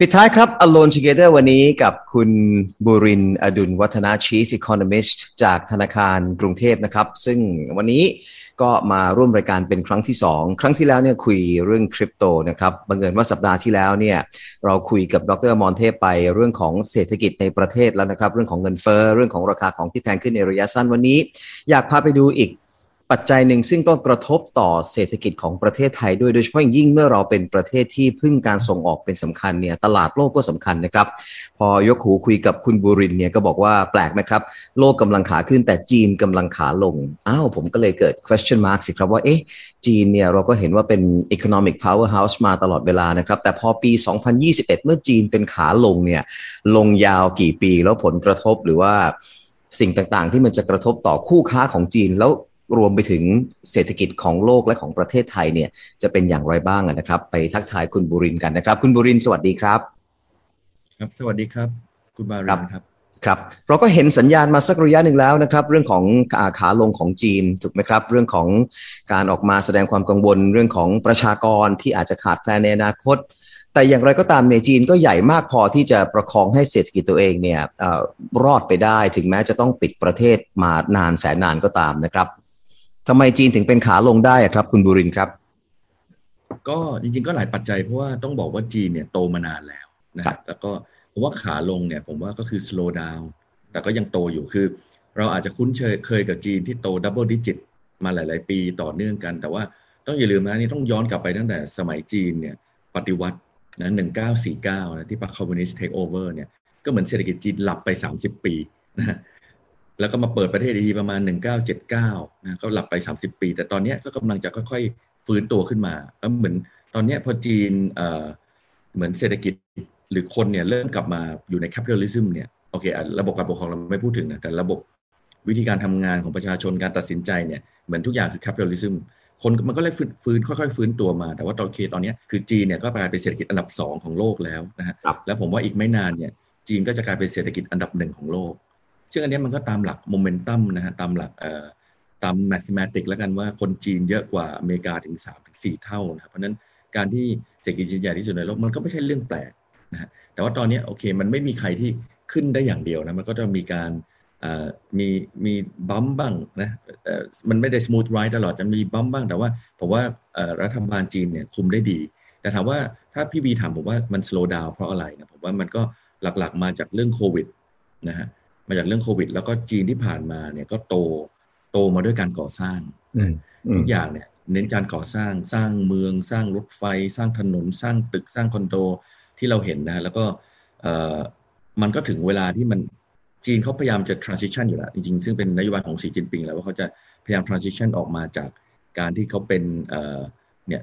ปิดท้ายครับ Alone Together วันนี้กับคุณบุรินอดุลวัฒนา Chief Economist จากธนาคารกรุงเทพนะครับ ซึ่งวันนี้ก็มาร่วมรายการเป็นครั้งที่ 2 ครั้งที่แล้วเนี่ยคุยเรื่องคริปโตนะครับบังเอิญว่าสัปดาห์ที่แล้วเนี่ยเราคุยกับดรมอนเทพไปเรื่องของเศรษฐกิจในประเทศแล้วนะครับ เรื่องของเงินเฟ้อเรื่องของราคาของที่แพงขึ้นในระยะสั้นวันนี้ อยากพาไปดูอีก ปัจจัยหนึ่งซึ่งก็กระทบต่อเศรษฐกิจของประเทศไทยด้วยโดยเฉพาะยิ่งเมื่อเราเป็นประเทศที่พึ่งการส่งออกเป็นสำคัญเนี่ยตลาดโลกก็สำคัญนะครับ พอยกหูคุยกับคุณบุรินเนี่ยก็บอกว่าแปลกไหมครับ โลกกำลังขาขึ้นแต่จีนกำลังขาลงอ้าวผมก็เลยเกิด question mark สิครับว่าเอ๊ะจีนเนี่ยเราก็เห็นว่าเป็น economic powerhouse มาตลอดเวลานะครับ แต่พอปี 2021 เมื่อจีนเป็นขาลงเนี่ยลงยาวกี่ปีแล้วผลกระทบหรือว่าสิ่งต่างๆ ที่มันจะกระทบต่อคู่ค้าของจีนแล้ว รวมไปถึงเศรษฐกิจของโลกและของประเทศไทยเนี่ยจะเป็นอย่างไรบ้างนะครับ ไปทักทายคุณบุรินกันนะครับ คุณบุรินสวัสดีครับ ครับ สวัสดีครับ คุณบารินครับครับเราก็เห็นสัญญาณมาสักระยะหนึ่งแล้วนะครับ เรื่องของขาลงของจีนถูกไหมครับ เรื่องของการออกมาแสดงความกังวล เรื่องของประชากรที่อาจจะขาดแคลนในอนาคต แต่อย่างไรก็ตามในจีนก็ใหญ่มากพอที่จะประคองให้เศรษฐกิจตัวเองเนี่ยรอดไปได้ ถึงแม้จะต้องปิดประเทศมานานแสนนานก็ตามนะครับ ทำไมจีนถึงเป็นขาลงได้ครับ คุณบุรินครับ ก็จริงๆก็หลายปัจจัยเพราะว่าต้องบอกว่าจีนเนี่ยโตมานานแล้วนะครับแล้วก็ผมว่าขาลงเนี่ย ผมว่าก็คือ slow down แต่ก็ยังโตอยู่คือ เราอาจจะคุ้นเคยเคยกับจีนที่โต double digit มาหลาย ๆ ปีต่อเนื่องกัน แต่ว่าต้องอย่าลืมนะนี่ต้องย้อนกลับไปตั้งแต่สมัยจีนเนี่ยปฏิวัตินะหนึ่งเก้าสี่เก้านะที่พรรคคอมมิวนิสต์เทคโอเวอร์เนี่ยก็เหมือนเศรษฐกิจจีนหลับไปสามสิบปีนะ แล้วก็มาเปิดประเทศอีกประมาณ 1979นะก็หลับไป 30 ปี แต่ตอนนี้ก็กำลังจะค่อยๆ ฟื้นตัวขึ้นมาแล้วเหมือนตอนนี้พอจีนเหมือนเศรษฐกิจหรือคนเนี่ยเริ่มกลับมาอยู่ใน capitalism เนี่ยโอเคระบบการปกครองเราไม่พูดถึงนะแต่ระบบวิธีการทำงานของประชาชนการตัดสินใจเนี่ยเหมือนทุกอย่างคือ capitalism คนมันก็เลยฟื้นค่อยๆ ฟื้นตัวมา แต่ว่าตอนเคตอนนี้คือจีนเนี่ยก็กลายเป็นเศรษฐกิจอันดับสองของโลกแล้วนะฮะแล้วผมว่าอีกไม่นานเนี่ยจีนก็จะกลายเป็นเศรษฐกิจอันดับหนึ่งของโลก ซึ่งอันนี้มันก็ตามหลักโมเมนตัมนะฮะตามหลักเอ่อตาม mathematic แล้วกันว่าคนจีนเยอะกว่าอเมริกาถึงสามถึงสี่เท่านะครับเพราะนั้นการที่เศรษฐกิจจีนใหญ่ที่สุดในโลกมันก็ไม่ใช่เรื่องแปลกนะฮะแต่ว่าตอนนี้โอเคมันไม่มีใครที่ขึ้นได้อย่างเดียวนะมันก็จะมีการมีมี bump บ้างนะมันไม่ได้ smooth ride ตลอดจะมี bump บ้าง แต่ว่าผมว่ารัฐบาลจีนเนี่ยคุมได้ดี แต่ถามว่าถ้าพี่บีถามผมว่ามัน slow down เพราะอะไรนะผมว่ามันก็หลักๆมาจากเรื่องโควิดนะฮะ มาจากเรื่องโควิด แล้วก็จีนที่ผ่านมาเนี่ยก็โตโตมาด้วยการก่อสร้างทุกอย่างเนี่ยเน้นการก่อสร้างสร้างเมือง สร้างรถไฟ สร้างถนน สร้างตึกสร้างคอนโดที่เราเห็นนะแล้วก็มันก็ถึงเวลาที่มันจีนเขาพยายามจะ transition อยู่แล้ว จริงๆ ซึ่งเป็นนโยบายของสีจิ้นปิงแล้วว่าเขาจะพยายาม transition ออกมาจากการที่เขาเป็นเนี่ย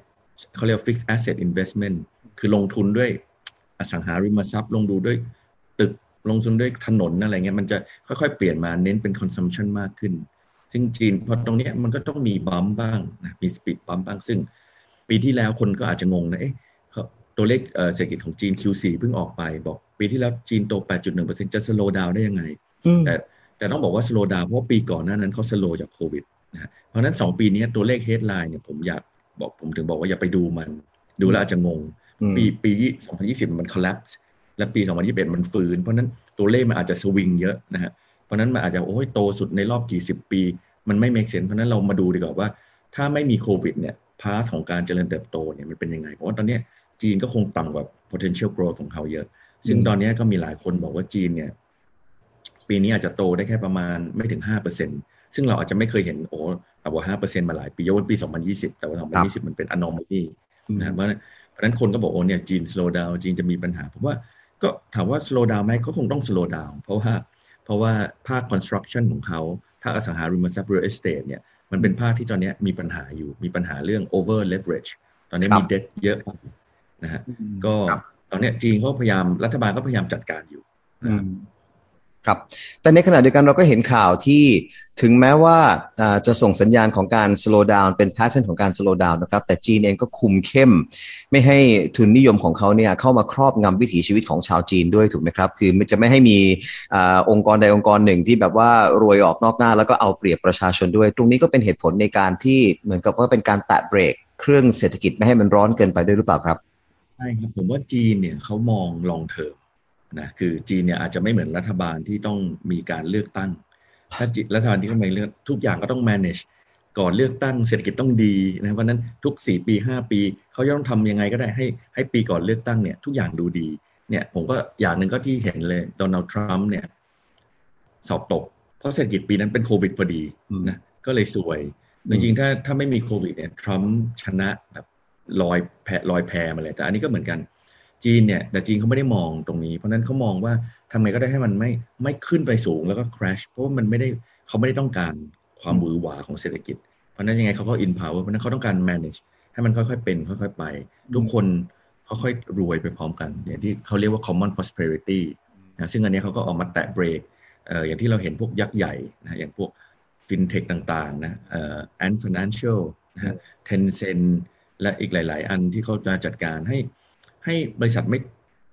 เขาเรียก fixed asset investment คือลงทุนด้วยอสังหาริมทรัพย์ลงทุนด้วยตึก ลงทุนด้วยถนนอะไรเงี้ยมันจะค่อยๆ เปลี่ยนมาเน้นเป็น consumption มากขึ้น ซึ่งจีนพอตรงนี้มันก็ต้องมี bump บ้างนะมี speed bump บ้าง ซึ่ง ปีที่แล้วคนก็อาจจะงงนะเอ๊ะตัวเลขเศรษฐกิจของจีน Q4 เพิ่งออกไป บอก ปีที่แล้วจีนโต 8.1%จะ slow down ได้ยังไง แต่แต่ต้องบอกว่า slow down เพราะปีก่อนหน้านั้นเขา slow จากโควิดนะเพราะนั้น 2 ปีนี้ตัวเลข headline เนี่ยผมอยากบอกผมถึงบอกว่าอย่าไปดูมัน ดูแล้วอาจจะงง ปีปี 2020 มัน collapse และปี 2021 มันฟื้น เพราะนั้นตัวเลขมันอาจจะสวิงเยอะนะฮะเพราะนั้นมันอาจจะโอ้ยโตสุดในรอบกี่สิบปี มันไม่ make sense เพราะนั้นเรามาดูดีกว่าว่า ถ้าไม่มีโควิดเนี่ย path ของการเจริญเติบโตเนี่ยมันเป็นยังไง เพราะว่าตอนนี้จีนก็คงต่ำกว่า potential growth ของเขาเยอะ ซึ่งตอนนี้ก็มีหลายคนบอกว่าจีนเนี่ยปีนี้อาจจะโตได้แค่ประมาณไม่ถึงห้าเปอร์เซ็นซึ่งเราอาจจะไม่เคยเห็นโอ้ต่ำกว่าห้าเปอร์เซ็นมาหลายปียกเว้นปี 2020 แต่ว่า 2020 มันเป็น anomaly นะเพราะเพราะนั้นคนก็บอกโอ้เนี่ยจีน slow down จีนจะมีปัญหาผมว่า ก็ถามว่า slow down ไหมก็คงต้อง slow down เพราะว่าเพราะว่าภาค construction ของเขาภาคอสังหาริมทรัพย์ real estate เนี่ยมันเป็นภาคที่ตอนนี้มีปัญหาอยู่มีปัญหาเรื่อง over leverage ตอนนี้มี debt เยอะนะฮะก็ตอนนี้จีนเขาพยายามรัฐบาลก็พยายามจัดการอยู่ ครับ แต่ในขณะเดียวกันเราก็เห็นข่าวที่ถึงแม้ว่าจะส่งสัญญาณของการ slow down เป็น pattern ของการ slow down นะครับ แต่จีนเองก็คุมเข้ม ไม่ให้ทุนนิยมของเขาเนี่ยเข้ามาครอบงำวิถีชีวิตของชาวจีนด้วยถูกไหมครับ คือจะไม่ให้มีอองค์กรใดองค์กรหนึ่งที่แบบว่ารวยออกนอกหน้า แล้วก็เอาเปรียบประชาชนด้วย ตรงนี้ก็เป็นเหตุผลในการที่เหมือนกับว่าเป็นการแตะเบรกเครื่องเศรษฐกิจไม่ให้มันร้อนเกินไปด้วยหรือเปล่าครับใช่ครับผมว่าจีนเนี่ยเขามองลองเทอม นะคือจีนเนี่ยอาจจะไม่เหมือนรัฐบาลที่ต้องมีการเลือกตั้ง ถ้าจีรัฐบาลที่ต้องมีเลือกทุกอย่างก็ต้อง manage ก่อนเลือกตั้งเศรษฐกิจต้องดีนะเพราะนั้นทุกสี่ปีห้าปีเขาจะต้องทำยังไงก็ได้ให้ให้ปีก่อนเลือกตั้งเนี่ยทุกอย่างดูดีเนี่ยผมก็อย่างหนึ่งก็ที่เห็นเลยโดนัลด์ทรัมป์เนี่ยสอบตก เพราะเศรษฐกิจปีนั้นเป็นโควิดพอดีนะก็เลยสวย จริงๆถ้าถ้าไม่มีโควิดเนี่ยทรัมป์ชนะแบบลอยแพลอยแพมาเลย แต่อันนี้ก็เหมือนกัน จีนเนี่ยแต่จีนเขาไม่ได้มองตรงนี้ เพราะนั้นเขามองว่าทำไงก็ได้ให้มันไม่ไม่ขึ้นไปสูงแล้วก็ crash เพราะว่ามันไม่ได้เขาไม่ได้ต้องการความหวือหวาของเศรษฐกิจ เพราะนั้นยังไงเขาก็ in power เพราะนั้นเขาต้องการ manage ให้มันค่อยๆเป็น ค่อยๆไป ทุกคนค่อยๆรวยไปพร้อมกัน อย่างที่เขาเรียกว่า common prosperity นะซึ่งอันนี้เขาก็ออกมาแตะเบรกเอ่ออย่างที่เราเห็นพวกยักษ์ใหญ่นะอย่างพวก fintech ต่างๆนะเอ่อ and financial นะฮะ Tencent และอีกหลาย ๆ อันที่เขาจะจัดการให้ ให้บริษัทไม่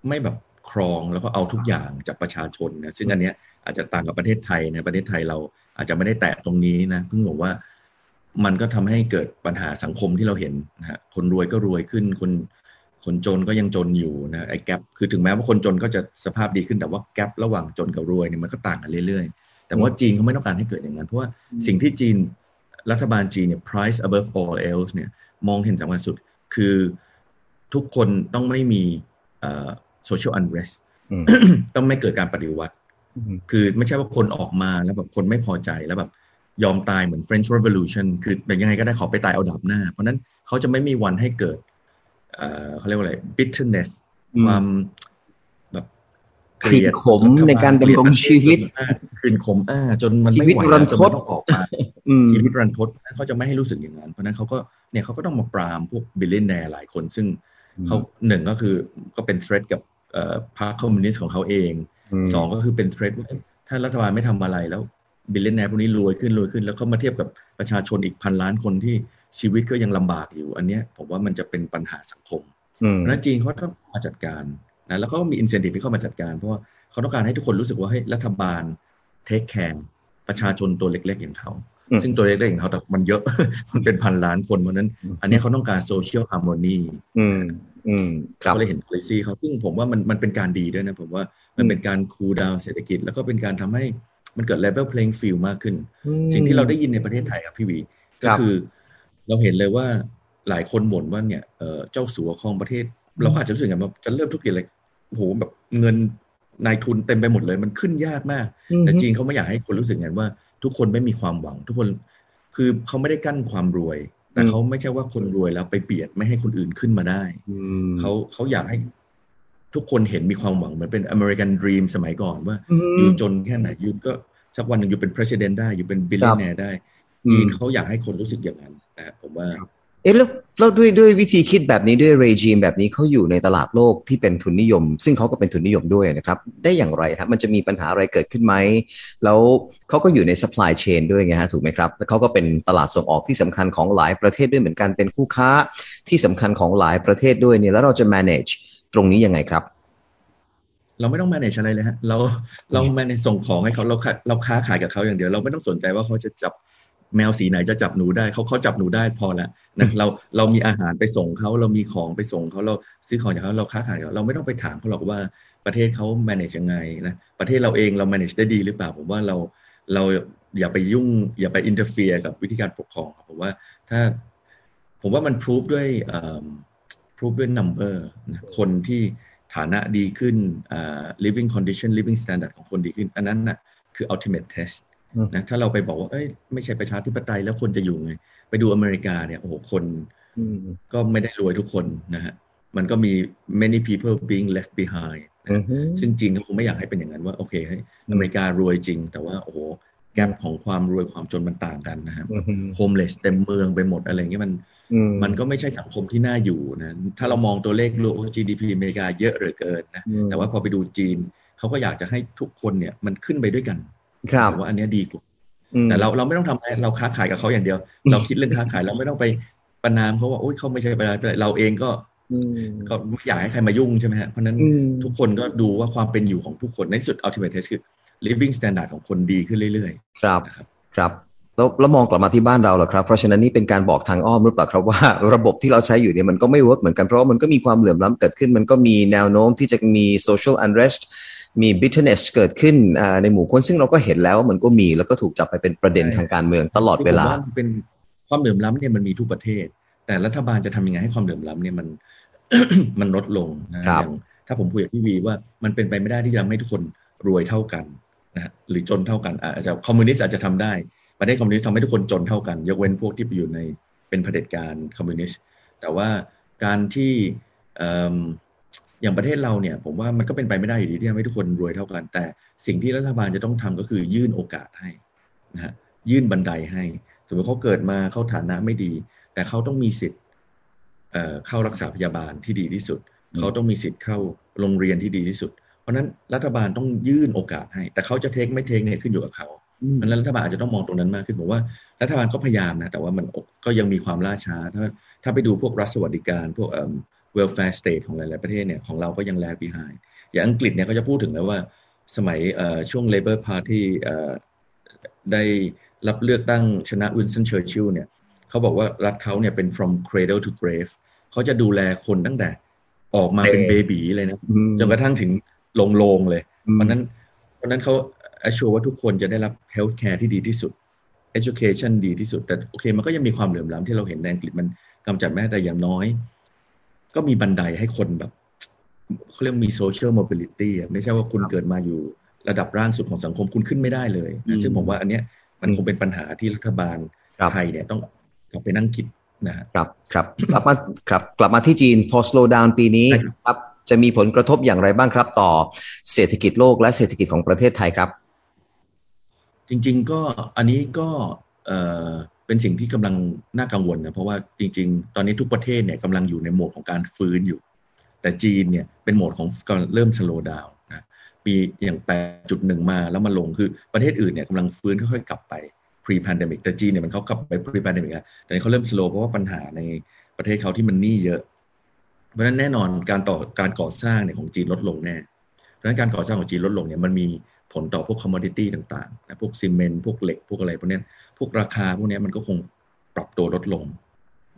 ไม่แบบครองแล้วก็เอาทุกอย่างจากประชาชนนะซึ่งอันเนี้ยอาจจะต่างกับประเทศไทยนะประเทศไทยเราอาจจะไม่ได้แตะตรงนี้นะเพิ่งบอกว่ามันก็ทำให้เกิดปัญหาสังคมที่เราเห็นนะฮะคนรวยก็รวยขึ้น คนคนจนก็ยังจนอยู่นะไอ้แกลคือถึงแม้ว่าคนจนก็จะสภาพดีขึ้นแต่ว่าแกลระหว่างจนกับรวยเนี่ยมันก็ต่างกันเรื่อยๆ แต่ว่าจีนเขาไม่ต้องการให้เกิดอย่างนั้นเพราะว่าสิ่งที่จีนรัฐบาลจีนเนี่ย price above all else เนี่ยมองเห็นสำคัญสุดคือ ทุกคนต้องไม่มี social unrest ต้องไม่เกิดการปฏิวัติ คือไม่ใช่ว่าคนออกมาแล้วแบบคนไม่พอใจแล้วแบบยอมตายเหมือน French Revolution คือเป็นยังไงก็ได้ขอไปตายเอาดับหน้า เพราะนั้นเขาจะไม่มีวันให้เกิดเขาเรียกว่าอะไร bitterness ความแบบขีดขมในการดำรงชีวิตขื่นขมอ่าจนมันไม่ไหวรันทดต้องออกมาชีวิตรันทดเขาจะไม่ให้รู้สึกอย่างนั้น เพราะนั้นเขาก็เนี่ยเขาก็ต้องมาปรามพวก billionaire หลายคนซึ่ง เขาหนึ่งก็คือก็เป็น threat กับพรรคคอมมิวนิสต์ของเขาเองสองก็คือเป็น threat ว่าถ้ารัฐบาลไม่ทำอะไรแล้วบิลเลนแนร์พวกนี้รวยขึ้นรวยขึ้น แล้วเขามาเทียบกับประชาชนอีกพันล้านคนที่ชีวิตก็ยังลำบากอยู่ อันนี้ผมว่ามันจะเป็นปัญหาสังคมเพราะจีนเขาต้องมาจัดการนะแล้วก็มีอินเซนティブที่เข้ามาจัดการ เพราะว่าเขาต้องการให้ทุกคนรู้สึกว่าให้รัฐบาลเทคแคร์ประชาชนตัวเล็กๆอย่างเขา ซึ่งตัวเล็กๆอย่างเขาแต่มันเยอะ มันเป็นพันล้านคนเพราะนั้น อันนี้เขาต้องการ social harmony เขาเลยเห็น policy เขาซึ่งผมว่ามันมันเป็นการดีด้วยนะผมว่ามันเป็นการ cool down เศรษฐกิจ แล้วก็เป็นการทำให้มันเกิด level playing field มากขึ้น สิ่งที่เราได้ยินในประเทศไทยครับพี่วีก็คือ เราเห็นเลยว่าหลายคนบ่นว่าเนี่ยเจ้าสัวครองประเทศ เราก็อาจจะรู้สึกอย่างว่าจะเริ่มธุรกิจอะไรโหแบบเงินนายทุนเต็มไปหมดเลย มันขึ้นยากมาก แต่จีนเขาไม่อยากให้คนรู้สึกอย่างว่า ทุกคนไม่มีความหวัง ทุกคนคือเขาไม่ได้กั้นความรวย แต่เขาไม่ใช่ว่าคนรวยแล้วไปเบียดไม่ให้คนอื่นขึ้นมาได้เขาเขาอยากให้ทุกคนเห็นมีความหวังเหมือนเป็นอเมริกันดรีมสมัยก่อนว่าอยู่จนแค่ไหนอยู่ก็สักวันหนึ่งอยู่เป็นประธานได้อยู่เป็น billionaire ได้จีนเขาอยากให้คนรู้สึกอย่างนั้นนะผมว่า เอ๊ะแล้วแล้วด้วยด้วยวิธีคิดแบบนี้ด้วย regime แบบนี้เขาอยู่ในตลาดโลกที่เป็นทุนนิยม ซึ่งเขาก็เป็นทุนนิยมด้วยนะครับ ได้อย่างไรครับ มันจะมีปัญหาอะไรเกิดขึ้นไหม แล้วเขาก็อยู่ใน supply chain ด้วยไงฮะถูกไหมครับแล้วเขาก็เป็นตลาดส่งออกที่สำคัญของหลายประเทศด้วยเหมือนกันเป็นคู่ค้าที่สำคัญของหลายประเทศด้วยเนี่ยแล้วเราจะ manage ตรงนี้ยังไงครับ เราไม่ต้อง manage อะไรเลยฮะเราเรา manage ส่งของให้เขาเราเราค้าขายกับเขาอย่างเดียว เราไม่ต้องสนใจว่าเขาจะจับ แมวสีไหนจะจับหนูได้เขาเขาจับหนูได้พอแล้วนะเราเรามีอาหารไปส่งเขาเรามีของไปส่งเขาเราซื้อของจากเขาเราค้าขายเขาเราไม่ต้องไปถามเขาหรอกว่าประเทศเขา manage ยังไงนะประเทศเราเองเรา manage ได้ดีหรือเปล่าผมว่าเราเราอย่าไปยุ่ง อย่าไป interfere กับวิธีการปกครองผมว่าถ้าผมว่ามันพิสูจด้วยพิสูจด้วย number นะคนที่ฐานะดีขึ้น living condition living standard ของคนดีขึ้น อันนั้นนะ่ะคือ ultimate test นะถ้าเราไปบอกว่าเอ้ยไม่ใช่ประชาธิปไตยแล้วคนจะอยู่ไง ไปดูอเมริกาเนี่ยโอ้โหคนก็ไม่ได้รวยทุกคนนะฮะมันก็มี many people being left behind นะซึ่งจริงก็คงไม่อยากให้เป็นอย่างนั้นว่าโอเคให้อเมริการวยจริง แต่ว่าโอ้โหแกลของความรวยความจนมันต่างกันนะฮะโฮมเลสเต็มเมืองไปหมดอะไรเงี้ยมันมันก็ไม่ใช่สังคมที่น่าอยู่นะถ้าเรามองตัวเลขรวม GDP อเมริกาเยอะเหลือเกินนะแต่ว่าพอไปดูจีนเขาก็อยากจะให้ทุกคนเนี่ยมันขึ้นไปด้วยกัน ครับว่าอันนี้ดีกว่าแต่เราเราไม่ต้องทำอะไรเราค้าขายกับเขาอย่างเดียว เราคิดเรื่องค้าขายเราไม่ต้องไปประนามเขาว่าโอ้ยเขาไม่ใช่ประชาธิปไตยเราเองก็ก็ไม่อยากให้ใครมายุ่งใช่ไหมฮะเพราะนั้นทุกคนก็ดูว่าความเป็นอยู่ของทุกคนในสุด ultimate test คือ living standard ของคนดีขึ้นเรื่อยๆ ครับครับแล้วแล้วมองกลับมาที่บ้านเราเหรอครับ เพราะฉะนั้นนี่เป็นการบอกทางอ้อมหรือเปล่าครับว่าระบบที่เราใช้อยู่เนี่ยมันก็ไม่ work เหมือนกันเพราะมันก็มีความเหลื่อมล้ำเกิดขึ้น มันก็มีแนวโน้มที่จะมี social unrest มี bitterness เกิดขึ้นในหมู่คนซึ่งเราก็เห็นแล้วว่ามันก็มีแล้วก็ถูกจับไปเป็นประเด็นทางการเมืองตลอดเวลาเป็นความเหลื่อมล้ำเนี่ยมันมีทุกประเทศ แต่รัฐบาลจะทำยังไงให้ความเหลื่อมล้ำเนี่ยมันมันลดลงนะอย่างถ้าผมคุยกับพี่วีว่ามันเป็นไปไม่ได้ที่จะทำให้ทุกคนรวยเท่ากันนะหรือจนเท่ากันอาจจะคอมมิวนิสต์อาจจะทำได้ประเทศคอมมิวนิสต์ทำให้ทุกคนจนเท่ากัน ยกเว้นพวกที่ไปอยู่ในเป็นเผด็จการคอมมิวนิสต์แต่ว่าการที่ อย่างประเทศเราเนี่ย ผมว่ามันก็เป็นไปไม่ได้อยู่ดีที่ทำให้ทุกคนรวยเท่ากัน แต่สิ่งที่รัฐบาลจะต้องทำก็คือยื่นโอกาสให้นะฮะยื่นบันไดให้ สมมติเขาเกิดมาเข้าฐานะไม่ดี แต่เขาต้องมีสิทธิ์เข้ารักษาพยาบาลที่ดีที่สุด เขาต้องมีสิทธิ์เข้าโรงเรียนที่ดีที่สุด เพราะนั้นรัฐบาลต้องยื่นโอกาสให้ แต่เขาจะเทคไม่เทคเนี่ยขึ้นอยู่กับเขาเพราะนั้นรัฐบาลอาจจะต้องมองตรงนั้นมากขึ้นผมว่ารัฐบาลก็พยายามนะแต่ว่ามันก็ยังมีความล่าช้า ถ้าถ้าไปดูพวกรัฐสวัสดิการพวกเอ่อ welfare state ของหลาย ๆ ประเทศเนี่ยของเราก็ยังแลก behind อย่างอังกฤษเนี่ยเขาจะพูดถึงแล้วว่าสมัยช่วง Labour Party ได้รับเลือกตั้งชนะวินสันเชอร์ชิลเนี่ยเขาบอกว่ารัฐเขาเนี่ยเป็น from cradle to grave เขาจะดูแลคนตั้งแต่ออกมาเป็นเบบีเลยนะจนกระทั่งถึงลงโลงเลย เพราะนั้นเพราะนั้นเขา assure ว่าทุกคนจะได้รับ health care ที่ดีที่สุด education ดีที่สุด แต่โอเคมันก็ยังมีความเหลื่อมล้ำที่เราเห็นในอังกฤษมันกำจัดแม้แต่อย่างน้อย ก็มีบันไดให้คนแบบเขาเรียกมี social mobility ไม่ใช่ว่าคุณเกิดมาอยู่ระดับร่างสุดของสังคมคุณขึ้นไม่ได้เลยซึ่งผมว่าอันเนี้ยมันคงเป็นปัญหาที่รัฐบาลไทยเนี่ยต้องกลับไปนั่งคิดนะครับครับกลับมาครับกลับมาที่จีนพอ slow down ปีนี้ครับจะมีผลกระทบอย่างไรบ้างครับ ต่อเศรษฐกิจโลกและเศรษฐกิจของประเทศไทยครับ จริง ๆ ก็อันนี้ก็เเป็นสิ่งที่กำลังน่ากังวลนะเพราะว่าจริง ๆ ตอนนี้ทุกประเทศเนี่ยกำลังอยู่ในโหมดของการฟื้นอยู่ แต่จีนเนี่ยเป็นโหมดของการเริ่มสโลว์ดาวนะปีอย่างแปดจุดหนึ่งมาแล้วมาลงคือประเทศอื่นเนี่ยกำลังฟื้นค่อยๆกลับไป pre pandemic แต่จีนเนี่ยมันเขากลับไป pre pandemic แล้วแต่นี้เขาเริ่มสโลว์เพราะว่าปัญหาในประเทศเขาที่มันหนี้เยอะ เพราะฉะนั้นแน่นอนการต่อการก่อสร้างเนี่ยของจีนลดลงแน่ เพราะฉะนั้นการก่อสร้างของจีนลดลงเนี่ยมันมีผลต่อพวกคอมมอดิตี้ต่างๆนะพวกซีเมนต์พวกเหล็กพวกอะไรพวกนี้พวกราคาพวกนี้มันก็คงปรับตัวลดลง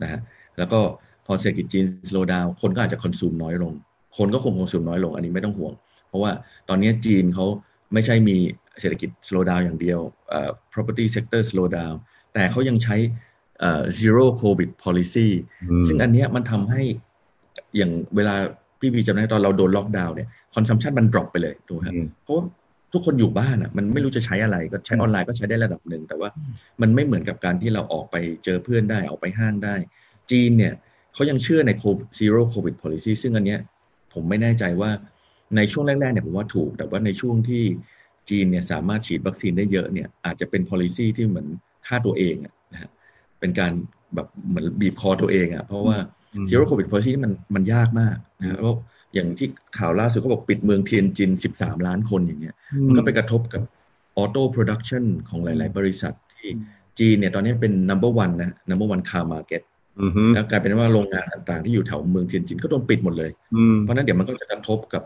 นะฮะแล้วก็พอเศรษฐกิจจีน slow down คนก็อาจจะ consume น้อยลง คนก็คง consume น้อยลงอันนี้ไม่ต้องห่วง เพราะว่าตอนนี้จีนเขาไม่ใช่มีเศรษฐกิจ slow down อย่างเดียว property sector slow down แต่เขายังใช้ zero covid policy ซึ่งอันนี้มันทำให้อย่างเวลา พี่พีจำได้ตอนเราโดนล็อกดาวน์เนี่ย consumption มัน drop ไปเลยถูกไหมเพราะทุกคนอยู่บ้านอะมันไม่รู้จะใช้อะไรก็ใช้ออนไลน์ก็ใช้ได้ระดับหนึ่งแต่ว่ามันไม่เหมือนกับการที่เราออกไปเจอเพื่อนได้ออกไปห้างได้ จีนเนี่ยเขายังเชื่อในโควิดซีโร่โควิดพ policy ซึ่งอันเนี้ยผมไม่แน่ใจว่าในช่วงแรกๆเนี่ยผมว่าถูก แต่ว่าในช่วงที่จีนเนี่ยสามารถฉีดวัคซีนได้เยอะเนี่ยอาจจะเป็น policy ที่เหมือนฆ่าตัวเองนะฮะเป็นการแบบเหมือนบีบคอตัวเองอะเพราะว่า zero covid policy มันมันยากมากนะเพราะอย่างที่ข่าวล่าสุดเขาบอกปิดเมืองเทียนจิน 13 ล้านคนอย่างเงี้ย มันก็ไปกระทบกับ auto production ของหลาย ๆ บริษัทที่จีนเนี่ยตอนนี้เป็น number one นะ number one car market แล้วกลายเป็นว่าโรงงานต่าง ๆ ที่อยู่แถวเมืองเทียนจินก็โดนปิดหมดเลย เพราะนั้นเดี๋ยวมันก็จะกระทบกับ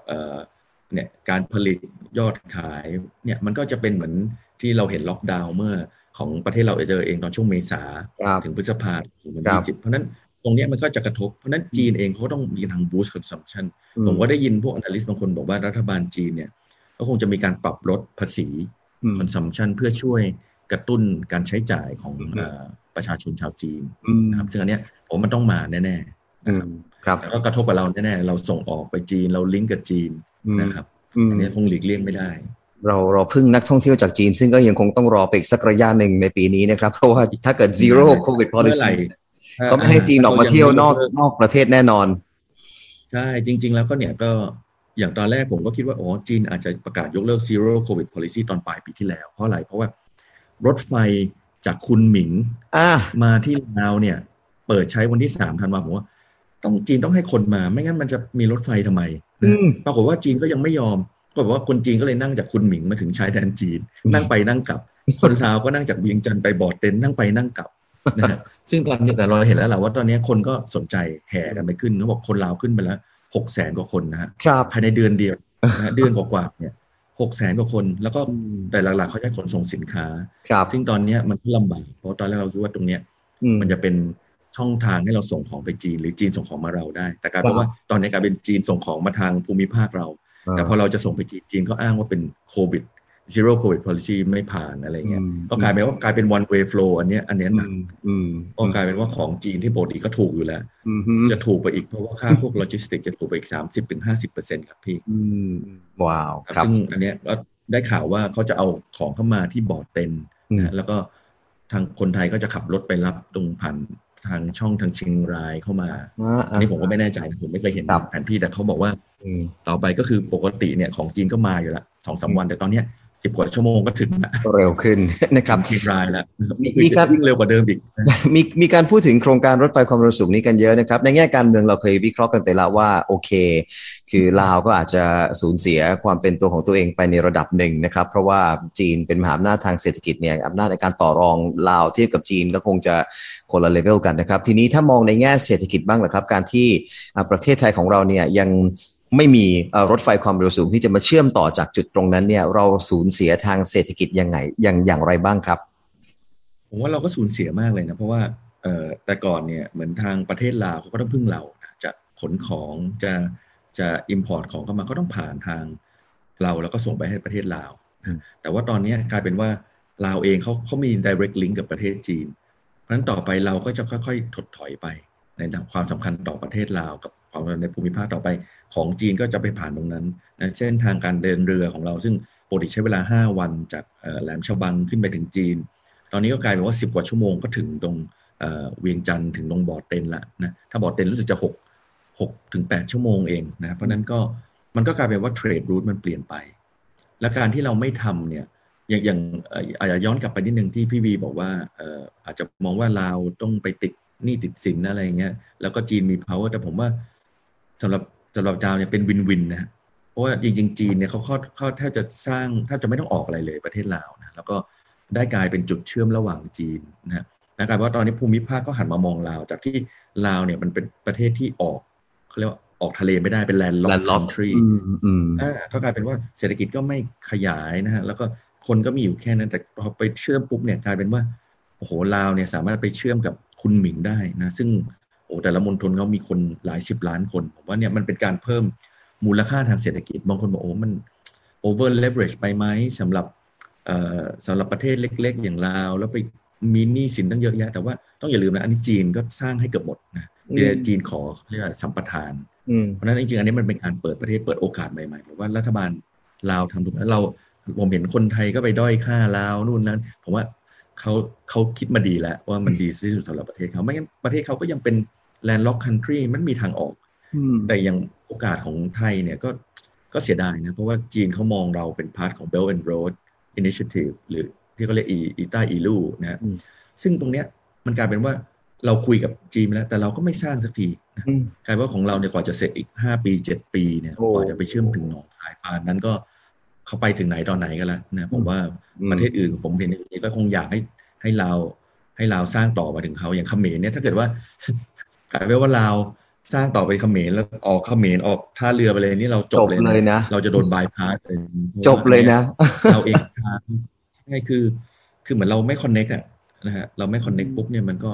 เนี่ยการผลิตยอดขายเนี่ยมันก็จะเป็นเหมือนที่เราเห็นล็อกดาวน์เมื่อของประเทศเราเจอเองตอนช่วงเมษาถึงพฤษภาคมถึงวันที่สิบเพราะนั้น ตรงนี้มันก็จะกระทบ เพราะนั้นจีนเองเขาต้องมีทาง boost consumption ผมก็ได้ยินพวก analyst บางคนบอกว่ารัฐบาลจีนเนี่ยก็คงจะมีการปรับลดภาษี consumption เพื่อช่วยกระตุ้นการใช้จ่ายของประชาชนชาวจีนนะครับซึ่งอันนี้ผมมันต้องมาแน่ๆนะครับครับแล้วก็กระทบกับเราแน่ๆเราส่งออกไปจีนเราลิงก์กับจีนนะครับอันนี้คงหลีกเลี่ยงไม่ได้เราเราพึ่งนักท่องเที่ยวจากจีน ซึ่งก็ยังคงต้องรอไปอีกสักระยะหนึ่งในปีนี้นะครับ เพราะว่าถ้าเกิด zero covid policy ก็ไม่ให้จีนออกมาเที่ยวนอกนอกประเทศแน่นอน ใช่จริง ๆ แล้วก็เนี่ยก็อย่างตอนแรกผมก็คิดว่าอ๋อจีนอาจจะประกาศยกเลิก zero covid policy ตอนปลายปีที่แล้ว เพราะอะไร เพราะว่ารถไฟจากคุณหมิงมาที่ลาวเนี่ย เปิดใช้วันที่สามธันวาผมว่าต้องจีนต้องให้คนมา ไม่งั้นมันจะมีรถไฟทำไมปรากฏว่าจีนก็ยังไม่ยอม ก็บอกว่าคนจีนก็เลยนั่งจากคุณหมิงมาถึงชายแดนจีน นั่งไปนั่งกลับ คนลาวก็นั่งจากเวียงจันทร์ไปบอดเต็นนั่งไปนั่งกลับ นะฮะซึ่งตอนนี้แต่เราเห็นแล้วแหละว่าตอนนี้คนก็สนใจแห่กันไปขึ้นเขาบอกคนลาวขึ้นไปแล้วหกแสนกว่าคนนะฮะภายในเดือนเดียวนะเดือนกว่าๆเนี่ยหกแสนกว่าคน แล้วก็แต่หลักๆเขาใช้ขนส่งสินค้าครับซึ่งตอนเนี้ยมันลำบากเพราะตอนแรกเราคิดว่าตรงเนี้ยมันจะเป็นช่องทางให้เราส่งของไปจีน หรือจีนส่งของมาเราได้ แต่กลายเป็นว่าตอนนี้กลายเป็นจีนส่งของมาทางภูมิภาคเรา แต่พอเราจะส่งไปจีนจีนก็อ้างว่าเป็นโควิด zero covid policy ไม่ผ่านอะไรเงี้ยก็กลายเป็นว่ากลายเป็น one way flow อันเนี้ยอันเนี้ยหนักก็กลายเป็นว่าของจีนที่ปกติก็ถูกอยู่แล้ว จะถูกไปอีกเพราะว่าค่าพวกโลจิสติกจะถูกไปอีกสามสิบถึงห้าสิบเปอร์เซ็นต์ครับพี่ว้าวครับซึ่งอันเนี้ยก็ได้ข่าวว่าเขาจะเอาของเข้ามาที่บอร์ดเต็นนะแล้วก็ทางคนไทยก็จะขับรถไปรับตรงผ่านทางช่องทางเชียงรายเข้ามาอันนี้ผมก็ไม่แน่ใจนะผมไม่เคยเห็นแผนที่แต่เขาบอกว่าต่อไปก็คือปกติเนี่ยของจีนก็มาอยู่แล้วสองสาวันแต่ตอนเนี้ย สิบกว่าชั่วโมงก็ถึงเร็วขึ้นนะครับทีรายแล้วมีการวิ่งเร็วกว่าเดิมอีกมีมีการพูดถึงโครงการรถไฟความเร็วสูงนี้กันเยอะนะครับ ในแง่การเมืองเราเคยวิเคราะห์กันไปแล้วว่าโอเค คือลาวก็อาจจะสูญเสียความเป็นตัวของตัวเองไปในระดับหนึ่งนะครับ เพราะว่าจีนเป็นมหาอำนาจทางเศรษฐกิจเนี่ยอำนาจในการต่อรองลาวเทียบกับจีนก็คงจะคนละเลเวลกันนะครับ ทีนี้ถ้ามองในแง่เศรษฐกิจบ้างเหรอครับ การที่ประเทศไทยของเราเนี่ยยัง ไม่มีรถไฟความเร็วสูงที่จะมาเชื่อมต่อจากจุดตรงนั้นเนี่ย เราสูญเสียทางเศรษฐกิจยังไงอย่างอย่างไรบ้างครับ ผมว่าเราก็สูญเสียมากเลยนะ เพราะว่าแต่ก่อนเนี่ยเหมือนทางประเทศลาวเขาก็ต้องพึ่งเราจะขนของจะจะ import ของเข้ามาก็ต้องผ่านทางเราแล้วก็ส่งไปให้ประเทศลาวแต่ว่าตอนนี้กลายเป็นว่าลาวเองเขาเขามี direct link กับประเทศจีน เพราะฉะนั้นต่อไปเราก็จะค่อยๆ ถดถอยไปในความสำคัญต่อประเทศลาวกับ ในภูมิภาคต่อไปของจีนก็จะไปผ่านตรงนั้นนะเส้นทางการเดินเรือของเรา ซึ่งปกติใช้เวลา 5 วันจากแหลมฉบังขึ้นไปถึงจีน ตอนนี้ก็กลายเป็นว่า 10 กว่าชั่วโมงก็ถึงตรงเวียงจันทร์ถึงตรงบอร์เต็นละนะถ้าบอร์เต็นรู้สึกจะ 6 6ถึง8ชั่วโมงเองนะเพราะนั้นก็มันก็กลายเป็นว่าเทรดรูทมันเปลี่ยนไป และการที่เราไม่ทำเนี่ยอย่างอย่างอาจจะย้อนกลับไปนิดนึงที่พี่วีบอกว่าอาจจะมองว่าเราต้องไปติดหนี้ติดสินอะไรเงี้ยแล้วก็จีนมี power แต่ผมว่า สำหรับสำหรับจาวเนี่ยเป็นวินวินนะเพราะว่าจริงๆจีนเนี่ยเขาเขาเขาแทบจะสร้างแทบจะไม่ต้องออกอะไรเลยประเทศลาวนะแล้วก็ได้กลายเป็นจุดเชื่อมระหว่างจีนนะนะกลายว่าตอนนี้ภูมิภาคก็หันมามองลาว จากที่ลาวเนี่ยมันเป็นประเทศที่ออกเขาเรียกว่าออกทะเลไม่ได้เป็นแลนด์ล็อกคันทรีอ่าก็กลายเป็นว่าเศรษฐกิจก็ไม่ขยายนะฮะแล้วก็คนก็มีอยู่แค่นั้นแต่พอไปเชื่อมปุ๊บเนี่ยกลายเป็นว่าโอ้โหลาวเนี่ยสามารถไปเชื่อมกับคุณหมิงได้นะ ซึ่ง โอ้แต่ละมณฑลเขามีคนหลายสิบล้านคนผมว่าเนี่ยมันเป็นการเพิ่มมูลค่าทางเศรษฐกิจ บางคนบอกโอ้มัน over leverage ไปไหมสำหรับสำหรับประเทศเล็ก ๆ อย่างลาว แล้วไปมีหนี้สินตั้งเยอะแยะ แต่ว่าต้องอย่าลืมนะ อันนี้จีนก็สร้างให้เกือบหมดนะเดี๋ยวจีนขอเรียกว่าสัมปทาน เพราะนั้นจริงๆ อันนี้มันเป็นการเปิดประเทศเปิดโอกาสใหม่ๆผมว่ารัฐบาลลาวทำถูกแล้วเราผมเห็นคนไทยก็ไปด้อยค่าลาวนู่นนั้น ผมว่าเขาเขาคิดมาดีแล้วว่ามันดีที่สุดสำหรับประเทศเขาไม่งั้นประเทศเขาก็ยังเป็น landlocked country มันมีทางออก แต่อย่างโอกาสของไทยเนี่ยก็ก็เสียดายนะ เพราะว่าจีนเขามองเราเป็น part ของ Belt and Road Initiative หรือที่เขาเรียกอีอีต้าอีลูนะฮะซึ่งตรงเนี้ยมันกลายเป็นว่าเราคุยกับจีนแล้ว แต่เราก็ไม่สร้างสักทีกลายว่าของเราเนี่ยกว่าจะเสร็จอีกห้าปีเจ็ดปีเนี่ยกว่าจะไปเชื่อมถึงหนองคายปานนั้นก็เขาไปถึงไหนตอนไหนกันแล้วนะผมว่าประเทศอื่นผมเห็นอย่างนี้ก็คงอยากให้ให้เราให้เราสร้างต่อมาถึงเขาอย่างเขมรเนี่ยถ้าเกิดว่า กลายเป็นว่าเราสร้างต่อไปเขมรแล้วออกเขมรออกท่าเรือไปเลยนี่เราจบเลยเลยนะ เราจะโดนบายพาสเลยจบเลยนะ เราเองใช่คือ คือเหมือนเราไม่คอนเน็กอะนะฮะเราไม่คอนเน็กปุ๊บเนี่ยมันก็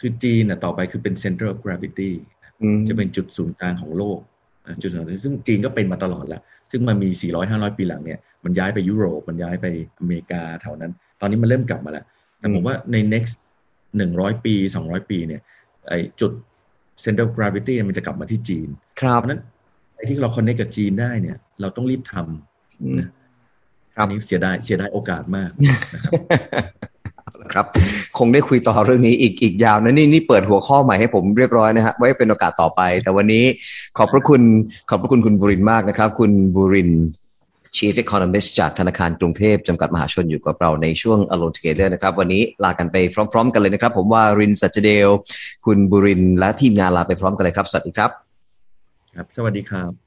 คือจีนต่อไปคือเป็น center of gravity จะเป็นจุดศูนย์กลางของโลกจุดศูนย์ซึ่งจีนก็เป็นมาตลอดแล้ว ซึ่งมันมี 400-500 ปีหลังเนี่ยมันย้ายไปยุโรปมันย้ายไปอเมริกาแถวนั้น ตอนนี้มันเริ่มกลับมาแล้วแต่ผมว่าใน next 100 ปี 200 ปีเนี่ย ไอจุด center of gravity มันจะกลับมาที่จีนครับเพราะนั้นไอ้ที่เราคอนเนคกับจีนได้เนี่ย เราต้องรีบทำนะครับนี้เสียดายเสียดายโอกาสมากนะครับครับ คงได้คุยต่อเรื่องนี้อีกอีกยาวนะนี่นี่เปิดหัวข้อใหม่ให้ผมเรียบร้อยนะฮะไว้เป็นโอกาสต่อไป แต่วันนี้ขอบพระคุณขอบพระคุณคุณบุรินมากนะครับ คุณบุริน Chief Economist จากธนาคารกรุงเทพจำกัดมหาชนอยู่กับเราในช่วง Alone Together นะครับ วันนี้ลากันไปพร้อม ๆ กันเลยนะครับ ผมว่ารินสัจเดล คุณบุรินและทีมงานลาไปพร้อมกันเลยครับ สวัสดีครับ ครับ สวัสดีครับ